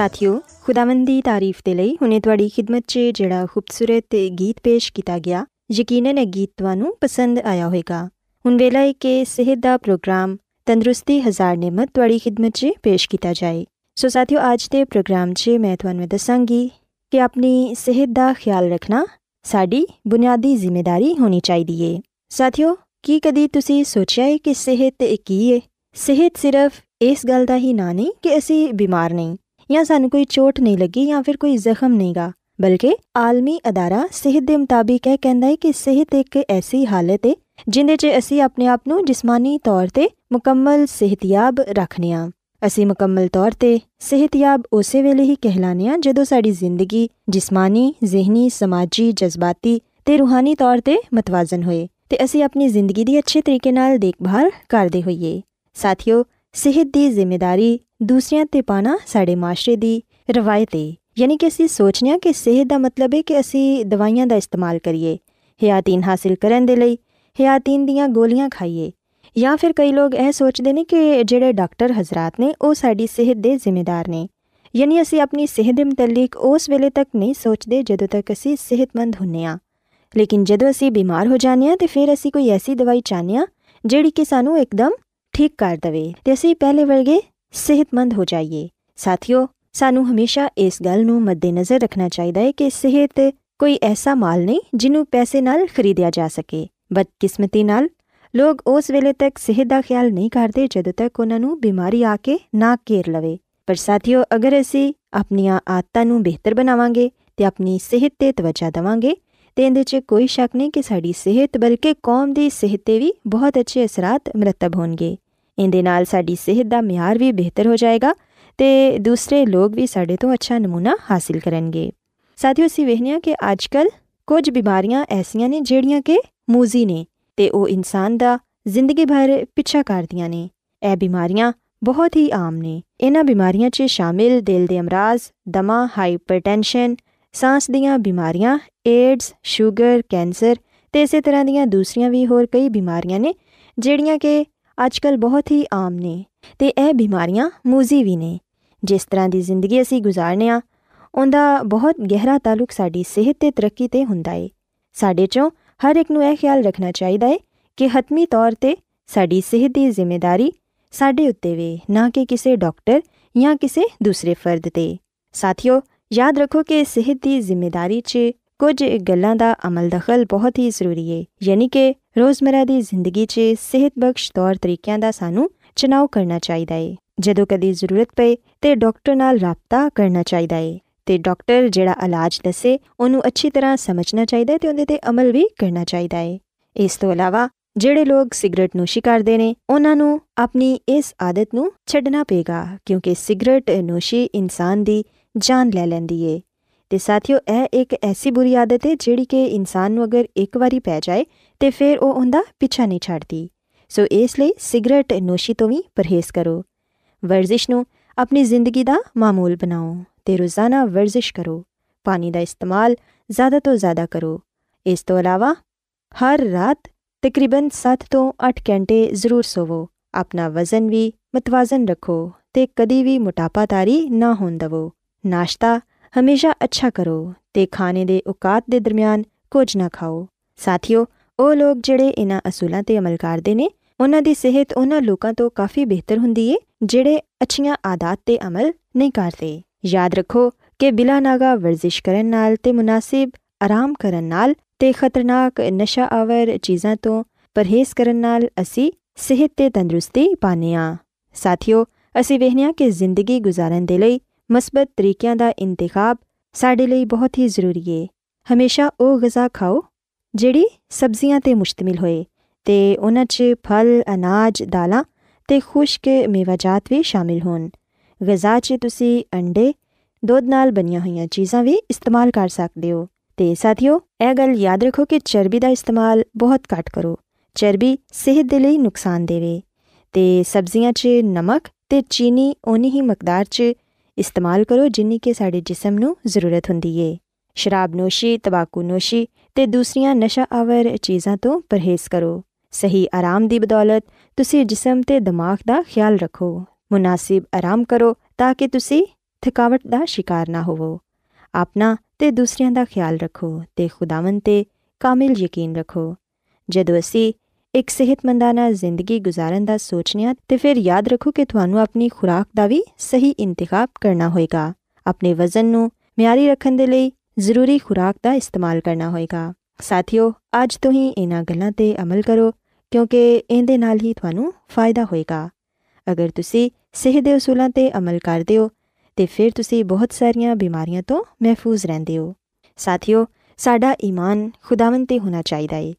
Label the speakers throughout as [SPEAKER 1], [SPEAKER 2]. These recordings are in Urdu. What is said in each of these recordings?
[SPEAKER 1] ساتھیو خداون کی تعریف کے لیے ہنیں تاریخ خدمت چڑھا خوبصورت گیت پیش کیا گیا
[SPEAKER 2] یقیناً گیت تسند آیا ہوئے گھنہا ہے کہ صحت کا پروگرام تندرستی ہزار نعمت تاریخی خدمت چ پیش کیا جائے سو ساتھیوں آج کے پروگرام سے میں تھنوں دسا گی کہ اپنی صحت کا خیال رکھنا ساری بنیادی ذمہ داری ہونی چاہیے ساتھیوں کی کدی تھی سوچا ہے کہ صحت ایک ہی ہے صحت صرف اس گل کا ہی نہ نہیں کہ اِسی بیمار نہیں یا سن کوئی چوٹ نہیں لگی یا پھر کوئی زخم نہیں گا، بلکہ مطابق یہ کہ صحت ایک ایسی حالت ہے جی اپنے آپ صحت یاب رکھنے ہاں۔ اِسی مکمل طور پہ صحتیاب اسی ویلے ہی کہلانے ہاں جدو ساری زندگی جسمانی، ذہنی، سماجی، جذباتی روحانی طور پہ متوازن ہوئے تو اے اپنی زندگی کی اچھے طریقے دیکھ بھال کرتے ہوئیے۔ ساتھیوں ਸਿਹਤ ਦੀ ਜ਼ਿੰਮੇਵਾਰੀ ਦੂਸਰਿਆਂ ਤੇ ਪਾਣਾ ਸਾਡੇ ਮਾਸ਼ਰੇ ਦੀ ਰਵਾਇਤ ਹੈ ਯਾਨੀ ਕਿ ਅਸੀਂ ਸੋਚਨੇ ਆ ਕਿ ਸਿਹਤ ਦਾ ਮਤਲਬ ਹੈ ਕਿ ਅਸੀਂ ਦਵਾਈਆਂ ਦਾ ਇਸਤੇਮਾਲ ਕਰੀਏ ਹਿਆਤੀਨ ਹਾਸਿਲ ਕਰਨ ਦੇ ਲਈ ਹਿਆਤੀਨ ਦੀਆਂ ਗੋਲੀਆਂ ਖਾਈਏ ਜਾਂ ਫਿਰ ਕਈ ਲੋਕ ਇਹ ਸੋਚਦੇ ਨੇ ਕਿ ਜਿਹੜੇ ਡਾਕਟਰ ਹਜ਼ਰਤ ਨੇ ਉਹ ਸਾਡੀ ਸਿਹਤ ਦੇ ਜ਼ਿੰਮੇਦਾਰ ਨੇ ਯਾਨੀ ਅਸੀਂ ਆਪਣੀ ਸਿਹਤ ਦੇ ਮੁਤਲਕ ਉਸ ਵੇਲੇ ਤੱਕ ਨਹੀਂ ਸੋਚਦੇ ਜਦੋਂ ਤੱਕ ਅਸੀਂ ਸਿਹਤਮੰਦ ਹੁੰਨੇ ਆ ਲੇਕਿਨ ਜਦੋਂ ਅਸੀਂ ਬਿਮਾਰ ਹੋ ਜਾਂਦੇ ਆ ਤੇ ਫਿਰ ਅਸੀਂ ਕੋਈ ਐਸੀ ਦਵਾਈ ਚਾਹਨੇ ਆ ਜਿਹੜੀ ਕਿ ਸਾਨੂੰ ਇੱਕਦਮ ٹھیک کر دے تو اِسی پہلے وارے صحت مند ہو جائیے۔ ساتھیوں سانوں ہمیشہ اس گل ندر رکھنا چاہیے کہ صحت کوئی ایسا مال نہیں جنہوں پیسے خریدا جا سکے۔ بدکسمتی نالگ اس ویلے تک صحت کا خیال نہیں کرتے جدوں تک انہوں نے بیماری آ کے نہر لو پر ساتھیوں اگر اِسی اپنی آدتوں بہتر بناو گے تو اپنی صحت پہ توجہ دواں تو یہ چ کوئی شک نہیں کہ ساری صحت، بلکہ قوم کی صحت بھی بہت اچھے اثرات مرتب ہو گے۔ اندر ساری صحت کا معیار بھی بہتر ہو جائے گا تو دوسرے لوگ بھی سڈے تو اچھا نمونا حاصل کر کے ساتھی اِسی ویخنے کہ اج کل کچھ بیماریاں ایسا نے جہاں کہ موزی نے تو وہ انسان کا زندگی بھر پیچھا کرتی ہیں یہ بیماریاں بہت ہی آم نے۔ یہاں بیماریاں شامل دل کے امراض دماں ہائپرٹینشن، سانس دیا بیماریاں ایڈ شوگر کینسر تو اسی طرح دیا دوسری بھی ہوئی بیماریاں نے جہاں کہ اچھ بہت ہی آم نے تو یہ بیماریاں موزی بھی نے جس طرح کی زندگی اے گزارنے ہاں ان کا بہت گہرا تعلق ساری صحت ترقی سے ہوں سڈے چوں ہر ایک خیال رکھنا چاہیے کہ حتمی طور پہ ساری صحت کی ذمہ داری ساڈے اتنے وے نہ کہ کسی ڈاکٹر یا کسی دوسرے فرد پہ ساتھیوں یاد رکھو کہ صحت کی ذمہ داری سے کچھ گلوں کا عمل دخل بہت ہی ضروری ہے۔ یعنی کہ روزمرہ کی زندگی سے صحت بخش طور طریقہ سانو چناؤ کرنا چاہیے جدو کدی ضرورت پہ تو ڈاکٹر نال رابطہ کرنا چاہیے تو ڈاکٹر جہاں علاج دسے انہوں اچھی طرح سمجھنا چاہیے تو اندر عمل بھی کرنا چاہیے اسا جہے لوگ سگریٹ نوشی کرتے ہیں انہوں نے اپنی اس آدت نو چنا پے گا، کیونکہ سگرٹ نوشی انسان کی جان لے لینی ہے۔ تو ساتھیوں یہ ایک ایسی بری عادت ہے جہی کہ انسان اگر ایک باری پی جائے تو پھر وہ انہیں پیچھا نہیں چڑھتی سو اس لیے سگریٹ نوشی تو بھی پرہیز کرو ورزش نی زندگی کا معمول بناؤ تو روزانہ ورزش کرو پانی کا استعمال زیادہ تو زیادہ کرو اس کو علاوہ ہر رات تقریباً سات تو اٹھ گنٹے ضرور سو اپنا وزن بھی متوازن رکھو تو کدی بھی موٹاپا تاری نہ ہواشتہ ہمیشہ اچھا کرو تے اوقات کے درمیان کچھ نہ کھاؤ۔ ساتھیوں سے عمل کرتے کا عمل نہیں کرتے یاد رکھو کہ بلا ناگا ورزش کرنے سے مناسب آرام کرناک نشا آور چیزاں تو پرہیز کرنے احت سے تندرستی پا ساتھی وہ زندگی گزارن کے لیے مثبت طریقوں کا انتخاب سارے بہت ہی ضروری ہے۔ ہمیشہ وہ غذا کھاؤ جہی سبزیاں تے مشتمل ہوئے تو انہوں پھل، اناج، دالاں تے خشک میوہ جات بھی شامل ہون۔ غذا انڈے، دودھ نال بنیا ہوئی چیزاں بھی استعمال کر سکتے ہو۔ تے ساتھیو، اے گل یاد رکھو کہ چربی دا استعمال بہت کٹ کرو۔ چربی صحت دے لئی نقصان دے وے۔ تے سبزیاں چے نمک تے چینی اونی ہی مقدار چے استعمال کرو جن کہ سڈے جسم ضرورت ہوں شراب نوشی تباکو نوشی دوسری نشہ آور چیزوں کو پرہیز کرو صحیح آرام کی بدولت تیس جسم کے دماغ کا خیال رکھو مناسب آرام کرو تاکہ تسی تھکاوٹ کا شکار نہ ہوو اپنا دوسرے کا خیال رکھو تو خداون پہ کامل یقین رکھو جدو ایک صحت منداں زندگی گزارن کا سوچنے تو پھر یاد رکھو کہ تمہیں اپنی خوراک کا بھی صحیح انتخاب کرنا ہوئے گا۔ اپنے وزن کو میاری رکھنے کے لیے ضروری خوراک کا استعمال کرنا ہوئے گا۔ ساتھیوں اج تو ہی انہیں گلوں پہ عمل کرو کیوںکہ اندر ہی تھانوں فائدہ ہوئے گا۔ اگر تھی صحت کے اصولوں پہ عمل کر دوں تو پھر تھی بہت سارا بیماریاں تو محفوظ رہتے ہو ساتھیوں سا ایمان خداون پہ ہونا چاہیے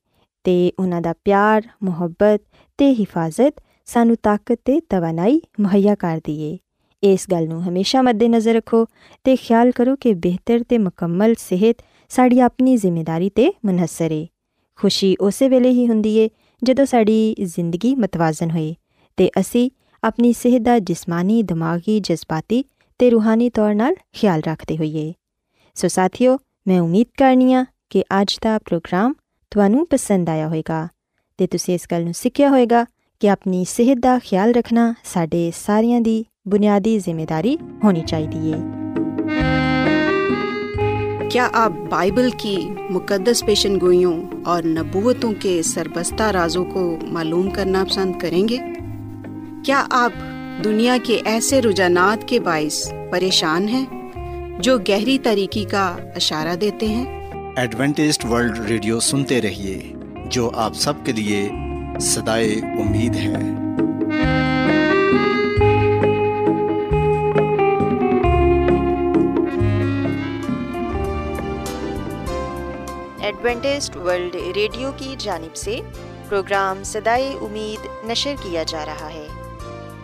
[SPEAKER 2] ਤੇ ਉਹਨਾਂ ਦਾ ਪਿਆਰ ਮੁਹੱਬਤ ਤੇ ਹਿਫਾਜ਼ਤ ਸਾਨੂੰ ਤਾਕਤ ਤੇ ਤਵਾਨਾਈ ਮੁਹੱਈਆ ਕਰਦੀ ਏ ਇਸ ਗੱਲ ਨੂੰ ਹਮੇਸ਼ਾ ਮੱਦੇਨਜ਼ਰ ਰੱਖੋ ਤੇ ਖਿਆਲ ਕਰੋ ਕਿ ਬਿਹਤਰ ਤੇ ਮੁਕੰਮਲ ਸਿਹਤ ਸਾਡੀ ਆਪਣੀ ਜ਼ਿੰਮੇਵਾਰੀ ਤੇ ਮਨਹਸਰ ਏ ਖੁਸ਼ੀ ਉਸੇ ਵੇਲੇ ਹੀ ਹੁੰਦੀ ਏ ਜਦੋਂ ਸਾਡੀ ਜ਼ਿੰਦਗੀ ਮਤਵਾਜ਼ਨ ਹੋਏ ਤੇ ਅਸੀਂ ਆਪਣੀ ਸਿਹਤ ਦਾ ਜਿਸਮਾਨੀ ਦਿਮਾਗੀ ਜਜ਼ਬਾਤੀ ਤੇ ਰੂਹਾਨੀ ਤੌਰ 'ਤੇ ਖਿਆਲ ਰੱਖਦੇ ਹੋਈਏ ਸੋ ਸਾਥੀਓ ਮੈਂ ਉਮੀਦ ਕਰਨੀਆ ਕਿ ਅੱਜ ਦਾ ਪ੍ਰੋਗਰਾਮ ਤੁਹਾਨੂੰ ਪਸੰਦ ਆਇਆ ਹੋਵੇਗਾ ਤੇ ਤੁਸੀਂ ਇਸ ਗੱਲ ਨੂੰ ਸਿੱਖਿਆ ਹੋਵੇਗਾ ਕਿ ਆਪਣੀ ਸਿਹਤ ਦਾ ਖਿਆਲ ਰੱਖਣਾ ਸਾਡੇ ਸਾਰਿਆਂ ਦੀ ਬੁਨਿਆਦੀ ਜ਼ਿੰਮੇਵਾਰੀ ਹੋਣੀ ਚਾਹੀਦੀ ਹੈ
[SPEAKER 3] کیا آپ بائبل کی مقدس پیشن گوئیوں اور نبوتوں کے سربستہ رازوں کو معلوم کرنا پسند کریں گے کیا آپ دنیا کے ایسے رجحانات کے باعث پریشان ہیں جو گہری طریقے کا اشارہ دیتے
[SPEAKER 4] ہیں ایڈونٹسٹ ورلڈ ریڈیو سنتے رہیے، جو آپ سب کے لیے صدائے
[SPEAKER 2] امید ہے۔ ایڈونٹسٹ ورلڈ ریڈیو کی جانب سے پروگرام صدائے امید نشر کیا جا رہا ہے۔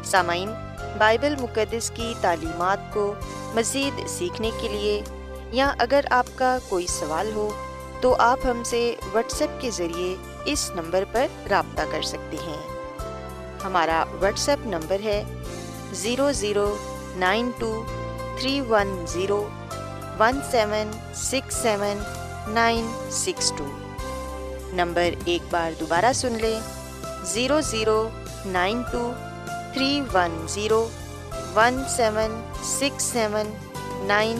[SPEAKER 2] سامعین، بائبل مقدس کی تعلیمات کو مزید سیکھنے کے لیے یا اگر آپ کا کوئی سوال ہو، تو آپ ہم سے واٹس ایپ کے ذریعے اس نمبر پر رابطہ کر سکتے ہیں۔ ہمارا واٹس ایپ نمبر ہے zero zero nine two three one zero one seven six seven nine six two. Number ایک بار دوبارہ سن لیں۔ Zero zero nine two three one zero one seven six seven nine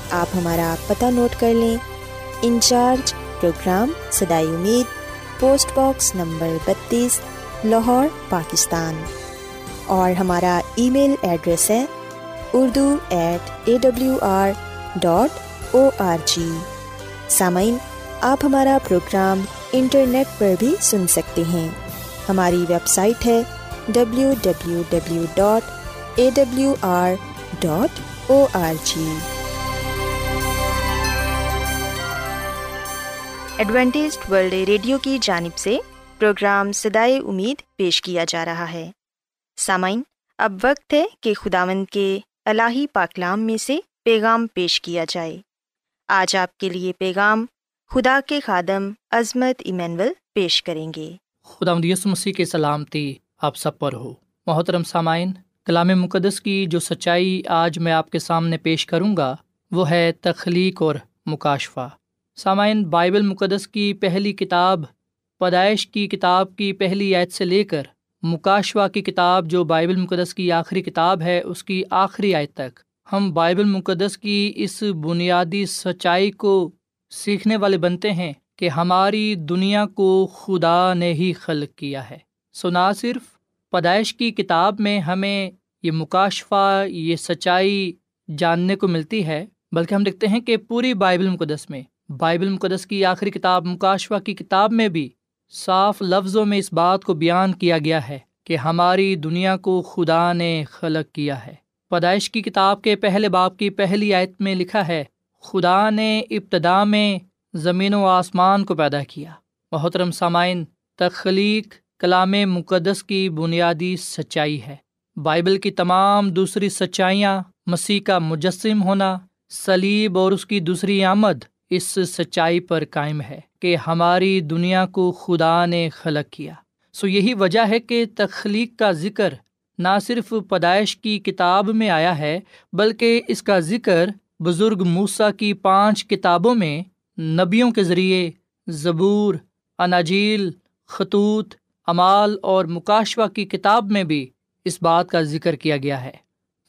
[SPEAKER 2] آپ ہمارا پتہ نوٹ کر لیں۔ انچارج پروگرام صدائی امید، پوسٹ باکس نمبر بتیس، لاہور، پاکستان۔ اور ہمارا ای میل ایڈریس ہے Urdu at A W R dot O R G. سامعین، آپ ہمارا پروگرام انٹرنیٹ پر بھی سن سکتے ہیں۔ ہماری ویب سائٹ ہے W W W dot A W R dot O R G. Adventist World Radio کی جانب سے پروگرام سدائے امید پیش کیا جا رہا ہے۔ سامعین، اب وقت ہے کہ خداوند کے الہی پاکلام میں سے پیغام پیش کیا جائے۔
[SPEAKER 5] آج آپ کے لیے پیغام خدا کے خادم عظمت ایمینول پیش کریں گے۔ خدا مدیس مسیح کی سلامتی آپ سب پر ہو۔ محترم سامعین، کلام مقدس کی جو سچائی آج میں آپ کے سامنے پیش کروں گا، وہ ہے تخلیق اور مکاشفہ۔ سامعین، بائبل مقدس کی پہلی کتاب، پیدائش کی کتاب کی پہلی آیت سے لے کر مکاشوا کی کتاب جو بائبل مقدس کی آخری کتاب ہے، اس کی آخری آیت تک ہم بائبل مقدس کی اس بنیادی سچائی کو سیکھنے والے بنتے ہیں کہ ہماری دنیا کو خدا نے ہی خلق کیا ہے۔ سو نہ صرف پیدائش کی کتاب میں ہمیں یہ مکاشفہ، یہ سچائی جاننے کو ملتی ہے، بلکہ ہم دیکھتے ہیں کہ پوری بائبل مقدس میں بائبل مقدس کی آخری کتاب مکاشوہ کی کتاب میں بھی صاف لفظوں میں اس بات کو بیان کیا گیا ہے کہ ہماری دنیا کو خدا نے خلق کیا ہے۔ پیدائش کی کتاب کے پہلے باپ کی پہلی آیت میں لکھا ہے، خدا نے ابتدا میں زمین و آسمان کو پیدا کیا۔ محترم سامعین، تخلیق کلام مقدس کی بنیادی سچائی ہے۔ بائبل کی تمام دوسری سچائیاں، مسیح کا مجسم ہونا سلیب اور اس کی دوسری آمد اس سچائی پر قائم ہے کہ ہماری دنیا کو خدا نے خلق کیا۔ سو یہی وجہ ہے کہ تخلیق کا ذکر نہ صرف پیدائش کی کتاب میں آیا ہے، بلکہ اس کا ذکر بزرگ موسا کی پانچ کتابوں میں نبیوں کے ذریعے زبور، اناجیل، خطوط، امال اور مکاشوہ کی کتاب میں بھی اس بات کا ذکر کیا گیا ہے۔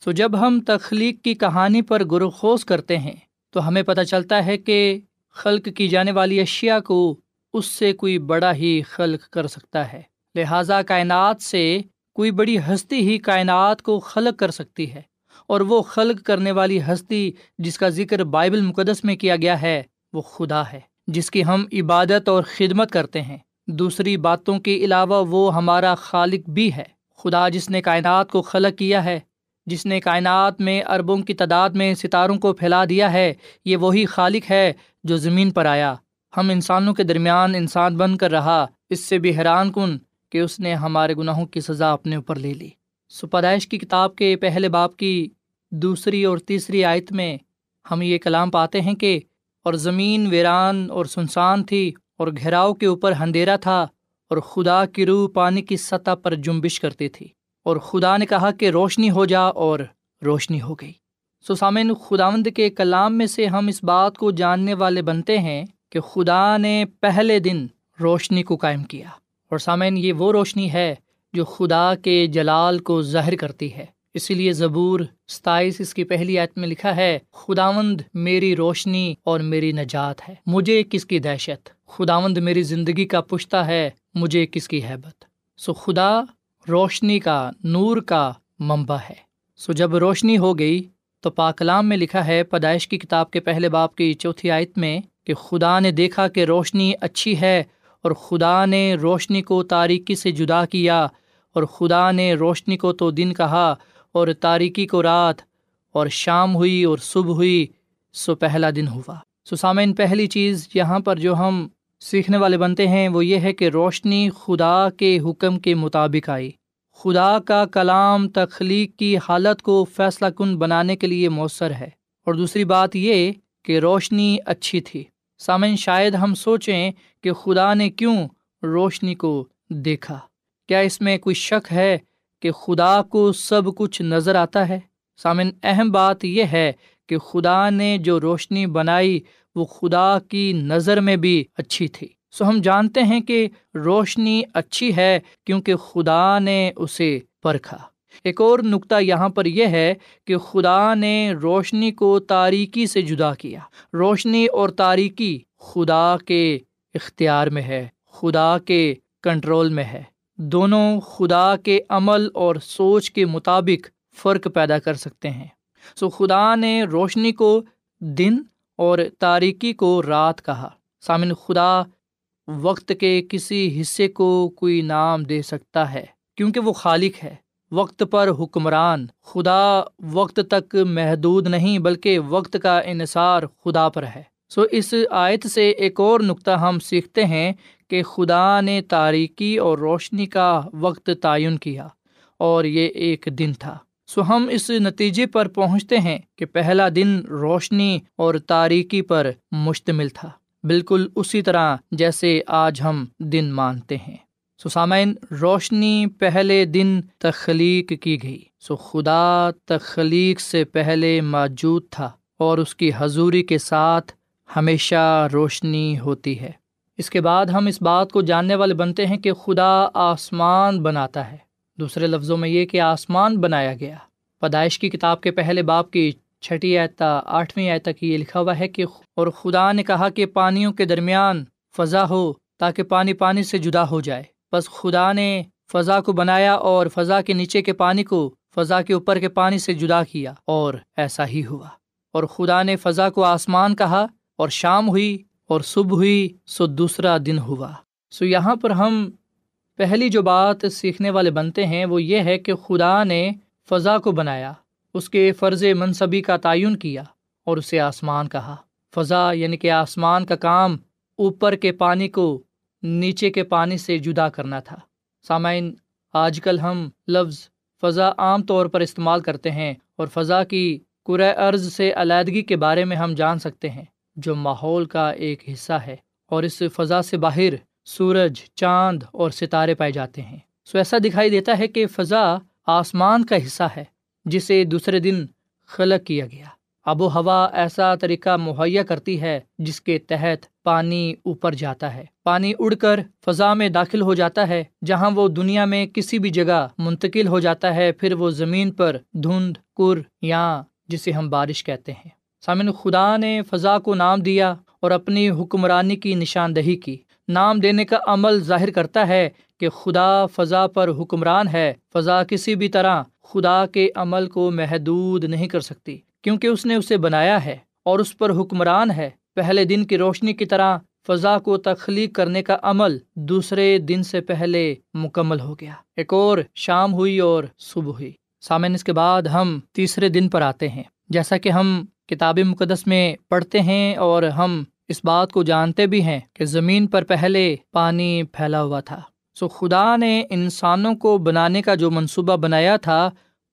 [SPEAKER 5] سو جب ہم تخلیق کی کہانی پر گرخوز کرتے ہیں تو ہمیں پتہ چلتا ہے کہ خلق کی جانے والی اشیاء کو اس سے کوئی بڑا ہی خلق کر سکتا ہے۔ لہٰذا کائنات سے کوئی بڑی ہستی ہی کائنات کو خلق کر سکتی ہے۔ اور وہ خلق کرنے والی ہستی جس کا ذکر بائبل مقدس میں کیا گیا ہے، وہ خدا ہے، جس کی ہم عبادت اور خدمت کرتے ہیں۔ دوسری باتوں کے علاوہ وہ ہمارا خالق بھی ہے۔ خدا جس نے کائنات کو خلق کیا ہے جس نے کائنات میں اربوں کی تعداد میں ستاروں کو پھیلا دیا ہے، یہ وہی خالق ہے جو زمین پر آیا۔ ہم انسانوں کے درمیان انسان بن کر رہا، اس سے بھی حیران کن کہ اس نے ہمارے گناہوں کی سزا اپنے اوپر لے لی۔ سپدائش کی کتاب کے پہلے باپ کی دوسری اور تیسری آیت میں ہم یہ کلام پاتے ہیں کہ اور زمین ویران اور سنسان تھی اور گھیراؤ کے اوپر اندھیرا تھا اور خدا کی روح پانی کی سطح پر جنبش کرتی تھی۔ اور خدا نے کہا کہ روشنی ہو جا اور روشنی ہو گئی۔ سو سامن خداوند کے کلام میں سے ہم اس بات کو جاننے والے بنتے ہیں کہ خدا نے پہلے دن روشنی کو قائم کیا۔ اور سامعین، یہ وہ روشنی ہے جو خدا کے جلال کو ظاہر کرتی ہے۔ اسی لیے ضبور ستائیس اس کی پہلی آیت میں لکھا ہے، خداوند میری روشنی اور میری نجات ہے، مجھے کس کی دہشت؟ خداوند میری زندگی کا پشتہ ہے، مجھے کس کی حیبت؟ سو خدا روشنی کا، نور کا منبع ہے۔ سو جب روشنی ہو گئی، تو پاکلام میں لکھا ہے، پیدائش کی کتاب کے پہلے باپ کی چوتھی آیت میں کہ خدا نے دیکھا کہ روشنی اچھی ہے اور خدا نے روشنی کو تاریکی سے جدا کیا اور خدا نے روشنی کو تو دن کہا اور تاریکی کو رات اور شام ہوئی اور صبح ہوئی، سو پہلا دن ہوا۔ سو سامعین، پہلی چیز یہاں پر جو ہم سیکھنے والے بنتے ہیں وہ یہ ہے کہ روشنی خدا کے حکم کے مطابق آئی۔ خدا کا کلام تخلیق کی حالت کو فیصلہ کن بنانے کے لیے مؤثر ہے۔ اور دوسری بات یہ کہ روشنی اچھی تھی۔ سامعین، شاید ہم سوچیں کہ خدا نے کیوں روشنی کو دیکھا۔ کیا اس میں کوئی شک ہے کہ خدا کو سب کچھ نظر آتا ہے؟ سامن اہم بات یہ ہے کہ خدا نے جو روشنی بنائی، وہ خدا کی نظر میں بھی اچھی تھی۔ سو ہم جانتے ہیں کہ روشنی اچھی ہے کیونکہ خدا نے اسے پرکھا۔ ایک اور نقطہ یہاں پر یہ ہے کہ خدا نے روشنی کو تاریکی سے جدا کیا۔ روشنی اور تاریکی خدا کے اختیار میں ہے، خدا کے کنٹرول میں ہے۔ دونوں خدا کے عمل اور سوچ کے مطابق فرق پیدا کر سکتے ہیں۔ سو خدا نے روشنی کو دن اور تاریکی کو رات کہا۔ سامن خدا وقت کے کسی حصے کو کوئی نام دے سکتا ہے، کیونکہ وہ خالق ہے۔ وقت پر حکمران، خدا وقت تک محدود نہیں، بلکہ وقت کا انحصار خدا پر ہے۔ سو اس آیت سے ایک اور نقطہ ہم سیکھتے ہیں کہ خدا نے تاریکی اور روشنی کا وقت تعین کیا، اور یہ ایک دن تھا۔ سو ہم اس نتیجے پر پہنچتے ہیں کہ پہلا دن روشنی اور تاریکی پر مشتمل تھا۔ بالکل اسی طرح جیسے آج ہم دن مانتے ہیں۔ سو سامعین، روشنی پہلے دن تخلیق کی گئی۔ سو خدا تخلیق سے پہلے موجود تھا اور اس کی حضوری کے ساتھ ہمیشہ روشنی ہوتی ہے۔ اس کے بعد ہم اس بات کو جاننے والے بنتے ہیں کہ خدا آسمان بناتا ہے۔ دوسرے لفظوں میں یہ کہ آسمان بنایا گیا۔ پیدائش کی کتاب کے پہلے باپ کی چھٹی آیتا آٹھویں آیت تک یہ لکھا ہوا ہے کہ اور خدا نے کہا کہ پانیوں کے درمیان فضا ہو تاکہ پانی پانی سے جدا ہو جائے۔ بس خدا نے فضا کو بنایا اور فضا کے نیچے کے پانی کو فضا کے اوپر کے پانی سے جدا کیا اور ایسا ہی ہوا۔ اور خدا نے فضا کو آسمان کہا اور شام ہوئی اور صبح ہوئی، سو دوسرا دن ہوا۔ سو یہاں پر ہم پہلی جو بات سیکھنے والے بنتے ہیں وہ یہ ہے کہ خدا نے فضا کو بنایا۔ اس کے فرض منصبی کا تعین کیا اور اسے آسمان کہا۔ فضا یعنی کہ آسمان کا کام اوپر کے پانی کو نیچے کے پانی سے جدا کرنا تھا۔ سامعین، آج کل ہم لفظ فضا عام طور پر استعمال کرتے ہیں اور فضا کی قرۂ ارض سے علیحدگی کے بارے میں ہم جان سکتے ہیں، جو ماحول کا ایک حصہ ہے اور اس فضا سے باہر سورج، چاند اور ستارے پائے جاتے ہیں۔ سو ایسا دکھائی دیتا ہے کہ فضا آسمان کا حصہ ہے۔ جسے دوسرے دن خلق کیا گیا۔ آب و ہوا ایسا طریقہ مہیا کرتی ہے جس کے تحت پانی اوپر جاتا ہے۔ پانی اڑ کر فضا میں داخل ہو جاتا ہے، جہاں وہ دنیا میں کسی بھی جگہ منتقل ہو جاتا ہے، پھر وہ زمین پر دھند، کر یا جسے ہم بارش کہتے ہیں۔ سامن خدا نے فضا کو نام دیا اور اپنی حکمرانی کی نشاندہی کی۔ نام دینے کا عمل ظاہر کرتا ہے کہ خدا فضا پر حکمران ہے۔ فضا کسی بھی طرح خدا کے عمل کو محدود نہیں کر سکتی، کیونکہ اس نے اسے بنایا ہے اور اس پر حکمران ہے۔ پہلے دن کی روشنی کی طرح فضا کو تخلیق کرنے کا عمل دوسرے دن سے پہلے مکمل ہو گیا۔ ایک اور شام ہوئی اور صبح ہوئی۔ سامن اس کے بعد ہم تیسرے دن پر آتے ہیں۔ جیسا کہ ہم کتاب مقدس میں پڑھتے ہیں اور ہم اس بات کو جانتے بھی ہیں کہ زمین پر پہلے پانی پھیلا ہوا تھا۔ سو خدا نے انسانوں کو بنانے کا جو منصوبہ بنایا تھا،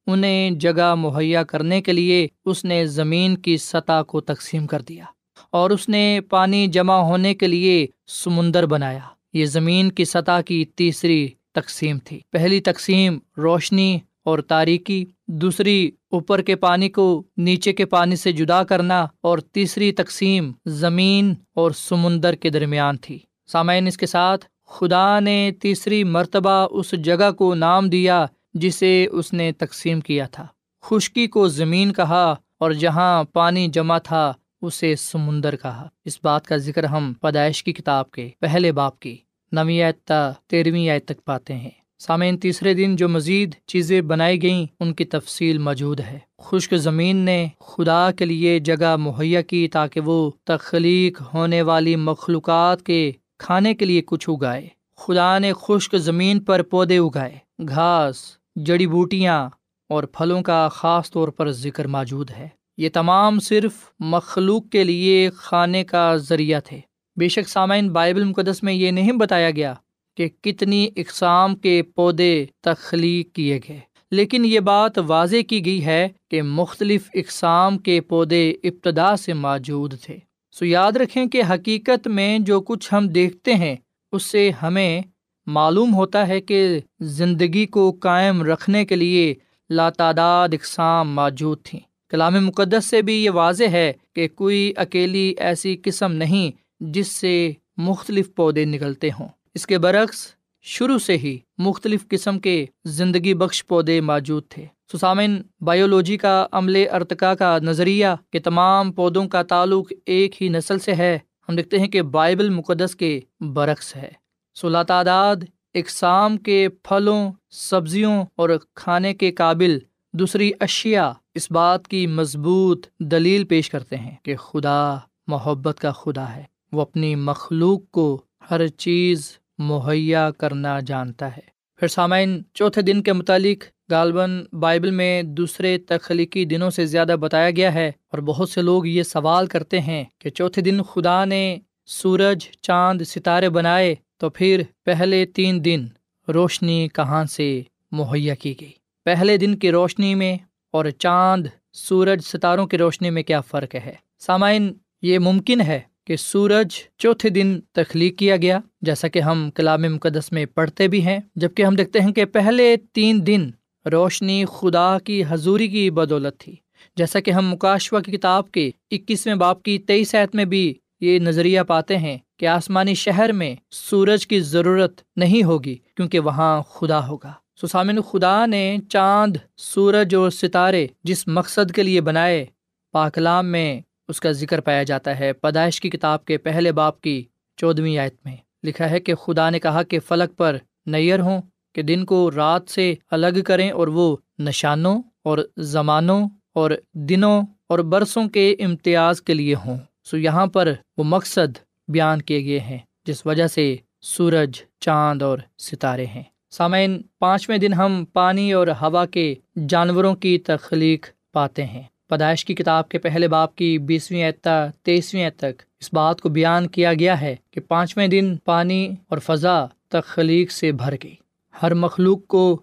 [SPEAKER 5] انہیں جگہ مہیا کرنے کے لیے اس نے زمین کی سطح کو تقسیم کر دیا اور اس نے پانی جمع ہونے کے لیے سمندر بنایا۔ یہ زمین کی سطح کی تیسری تقسیم تھی۔ پہلی تقسیم روشنی اور تاریکی، دوسری اوپر کے پانی کو نیچے کے پانی سے جدا کرنا اور تیسری تقسیم زمین اور سمندر کے درمیان تھی۔ سامعین، اس کے ساتھ خدا نے تیسری مرتبہ اس جگہ کو نام دیا جسے اس نے تقسیم کیا تھا۔ خشکی کو زمین کہا اور جہاں پانی جمع تھا اسے سمندر کہا۔ اس بات کا ذکر ہم پیدائش کی کتاب کے پہلے باپ کی نویں تیرہویں آیت تک پاتے ہیں۔ سامعین، تیسرے دن جو مزید چیزیں بنائی گئیں، ان کی تفصیل موجود ہے۔ خشک زمین نے خدا کے لیے جگہ مہیا کی تاکہ وہ تخلیق ہونے والی مخلوقات کے کھانے کے لیے کچھ اگائے۔ خدا نے خشک زمین پر پودے اگائے، گھاس، جڑی بوٹیاں اور پھلوں کا خاص طور پر ذکر موجود ہے۔ یہ تمام صرف مخلوق کے لیے کھانے کا ذریعہ تھے۔ بے شک سامعین، بائبل مقدس میں یہ نہیں بتایا گیا کہ کتنی اقسام کے پودے تخلیق کیے گئے، لیکن یہ بات واضح کی گئی ہے کہ مختلف اقسام کے پودے ابتدا سے موجود تھے۔ سو یاد رکھیں کہ حقیقت میں جو کچھ ہم دیکھتے ہیں، اس سے ہمیں معلوم ہوتا ہے کہ زندگی کو قائم رکھنے کے لیے لاتعداد اقسام موجود تھیں۔ کلام مقدس سے بھی یہ واضح ہے کہ کوئی اکیلی ایسی قسم نہیں جس سے مختلف پودے نکلتے ہوں۔ اس کے برعکس شروع سے ہی مختلف قسم کے زندگی بخش پودے موجود تھے۔ سسامن بایولوجی کا عملے ارتقا کا نظریہ کہ تمام پودوں کا تعلق ایک ہی نسل سے ہے۔ ہم دیکھتے ہیں کہ بائبل مقدس کے برعکس ہے۔ سلا تعداد اقسام کے پھلوں، سبزیوں اور کھانے کے قابل دوسری اشیا اس بات کی مضبوط دلیل پیش کرتے ہیں کہ خدا محبت کا خدا ہے۔ وہ اپنی مخلوق کو ہر چیز مہیا کرنا جانتا ہے۔ پھر سامعین، چوتھے دن کے متعلق غالباً بائبل میں دوسرے تخلیقی دنوں سے زیادہ بتایا گیا ہے اور بہت سے لوگ یہ سوال کرتے ہیں کہ چوتھے دن خدا نے سورج، چاند، ستارے بنائے تو پھر پہلے تین دن روشنی کہاں سے مہیا کی گئی؟ پہلے دن کی روشنی میں اور چاند، سورج، ستاروں کی روشنی میں کیا فرق ہے؟ سامعین، یہ ممکن ہے کہ سورج چوتھے دن تخلیق کیا گیا، جیسا کہ ہم کلام مقدس میں پڑھتے بھی ہیں جبکہ ہم دیکھتے ہیں کہ پہلے تین دن روشنی خدا کی حضوری کی بدولت تھی، جیسا کہ ہم مکاشوا کی کتاب کے اکیسویں باپ کی تیئیس عید میں بھی یہ نظریہ پاتے ہیں کہ آسمانی شہر میں سورج کی ضرورت نہیں ہوگی، کیونکہ وہاں خدا ہوگا۔ سسامن خدا نے چاند، سورج اور ستارے جس مقصد کے لیے بنائے پاکلام میں اس کا ذکر پایا جاتا ہے پیدائش کی کتاب کے پہلے باپ کی چودھویں آیت میں۔ لکھا ہے کہ خدا نے کہا کہ فلک پر نیئر ہوں، کہ دن کو رات سے الگ کریں اور وہ نشانوں اور زمانوں اور دنوں اور برسوں کے امتیاز کے لیے ہوں۔ سو یہاں پر وہ مقصد بیان کیے گئے ہیں، جس وجہ سے سورج، چاند اور ستارے ہیں۔ سامعین، پانچویں دن ہم پانی اور ہوا کے جانوروں کی تخلیق پاتے ہیں۔ پیدائش کی کتاب کے پہلے باپ کی بیسویں اعتا تیسویں تک اس بات کو بیان کیا گیا ہے کہ پانچویں دن پانی اور فضا تخلیق سے بھر گئی۔ ہر مخلوق کو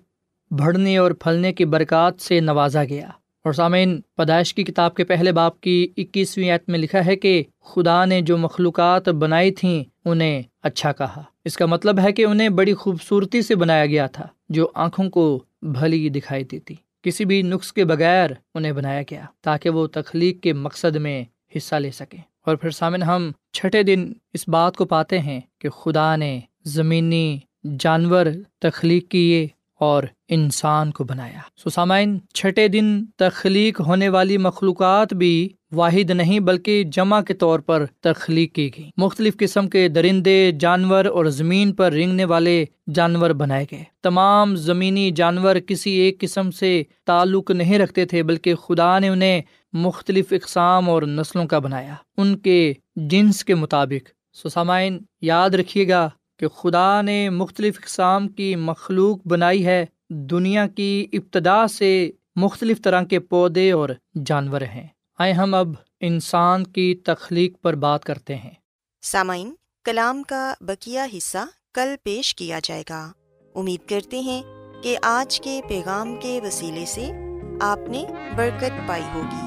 [SPEAKER 5] بڑھنے اور پھلنے کی برکات سے نوازا گیا۔ اور سامعین، پیدائش کی کتاب کے پہلے باپ کی اکیسویں عیت میں لکھا ہے کہ خدا نے جو مخلوقات بنائی تھیں، انہیں اچھا کہا۔ اس کا مطلب ہے کہ انہیں بڑی خوبصورتی سے بنایا گیا تھا، جو آنکھوں کو بھلی دکھائی دیتی۔ کسی بھی نقص کے بغیر انہیں بنایا گیا تاکہ وہ تخلیق کے مقصد میں حصہ لے سکیں۔ اور پھر سامن، ہم چھٹے دن اس بات کو پاتے ہیں کہ خدا نے زمینی جانور تخلیق کیے اور انسان کو بنایا۔ سو سامعین، چھٹے دن تخلیق ہونے والی مخلوقات بھی واحد نہیں بلکہ جمع کے طور پر تخلیق کی گئی۔ مختلف قسم کے درندے، جانور اور زمین پر رینگنے والے جانور بنائے گئے۔ تمام زمینی جانور کسی ایک قسم سے تعلق نہیں رکھتے تھے، بلکہ خدا نے انہیں مختلف اقسام اور نسلوں کا بنایا۔ ان کے جنس کے مطابق۔ سسامائن یاد رکھیے گا کہ خدا نے مختلف اقسام کی مخلوق بنائی ہے۔ دنیا کی ابتدا سے مختلف طرح کے پودے اور جانور ہیں۔ آئے ہم اب انسان کی تخلیق پر بات کرتے ہیں۔
[SPEAKER 2] سامعین، کلام کا بکیا حصہ کل پیش کیا جائے گا۔ امید کرتے ہیں کہ آج کے پیغام کے وسیلے سے آپ نے برکت پائی ہوگی۔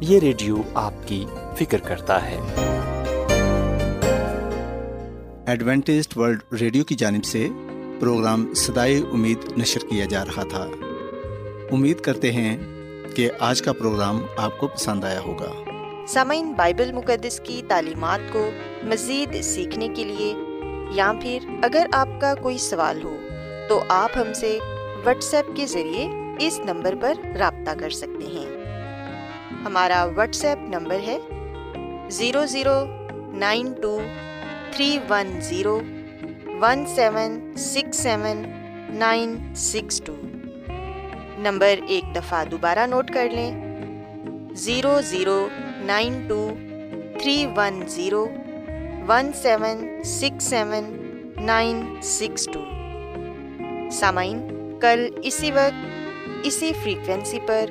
[SPEAKER 6] یہ ریڈیو آپ کی فکر کرتا ہے۔
[SPEAKER 4] ایڈوینٹسٹ ورلڈ ریڈیو کی جانب سے پروگرام سدائے امید نشر کیا جا رہا تھا۔ امید کرتے ہیں کہ آج کا پروگرام آپ کو پسند آیا ہوگا۔
[SPEAKER 2] سامعین بائبل مقدس کی تعلیمات کو مزید سیکھنے کے لیے یا پھر اگر آپ کا کوئی سوال ہو تو آپ ہم سے واٹس ایپ کے ذریعے اس نمبر پر رابطہ کر سکتے ہیں۔ ہمارا واٹس ایپ نمبر ہے zero zero nine two three one zero one seven six seven nine six two number ایک دفعہ دوبارہ نوٹ کر لیں zero zero nine two three one zero one seven six seven nine six two سامعین، کل اسی وقت اسی فریکوینسی پر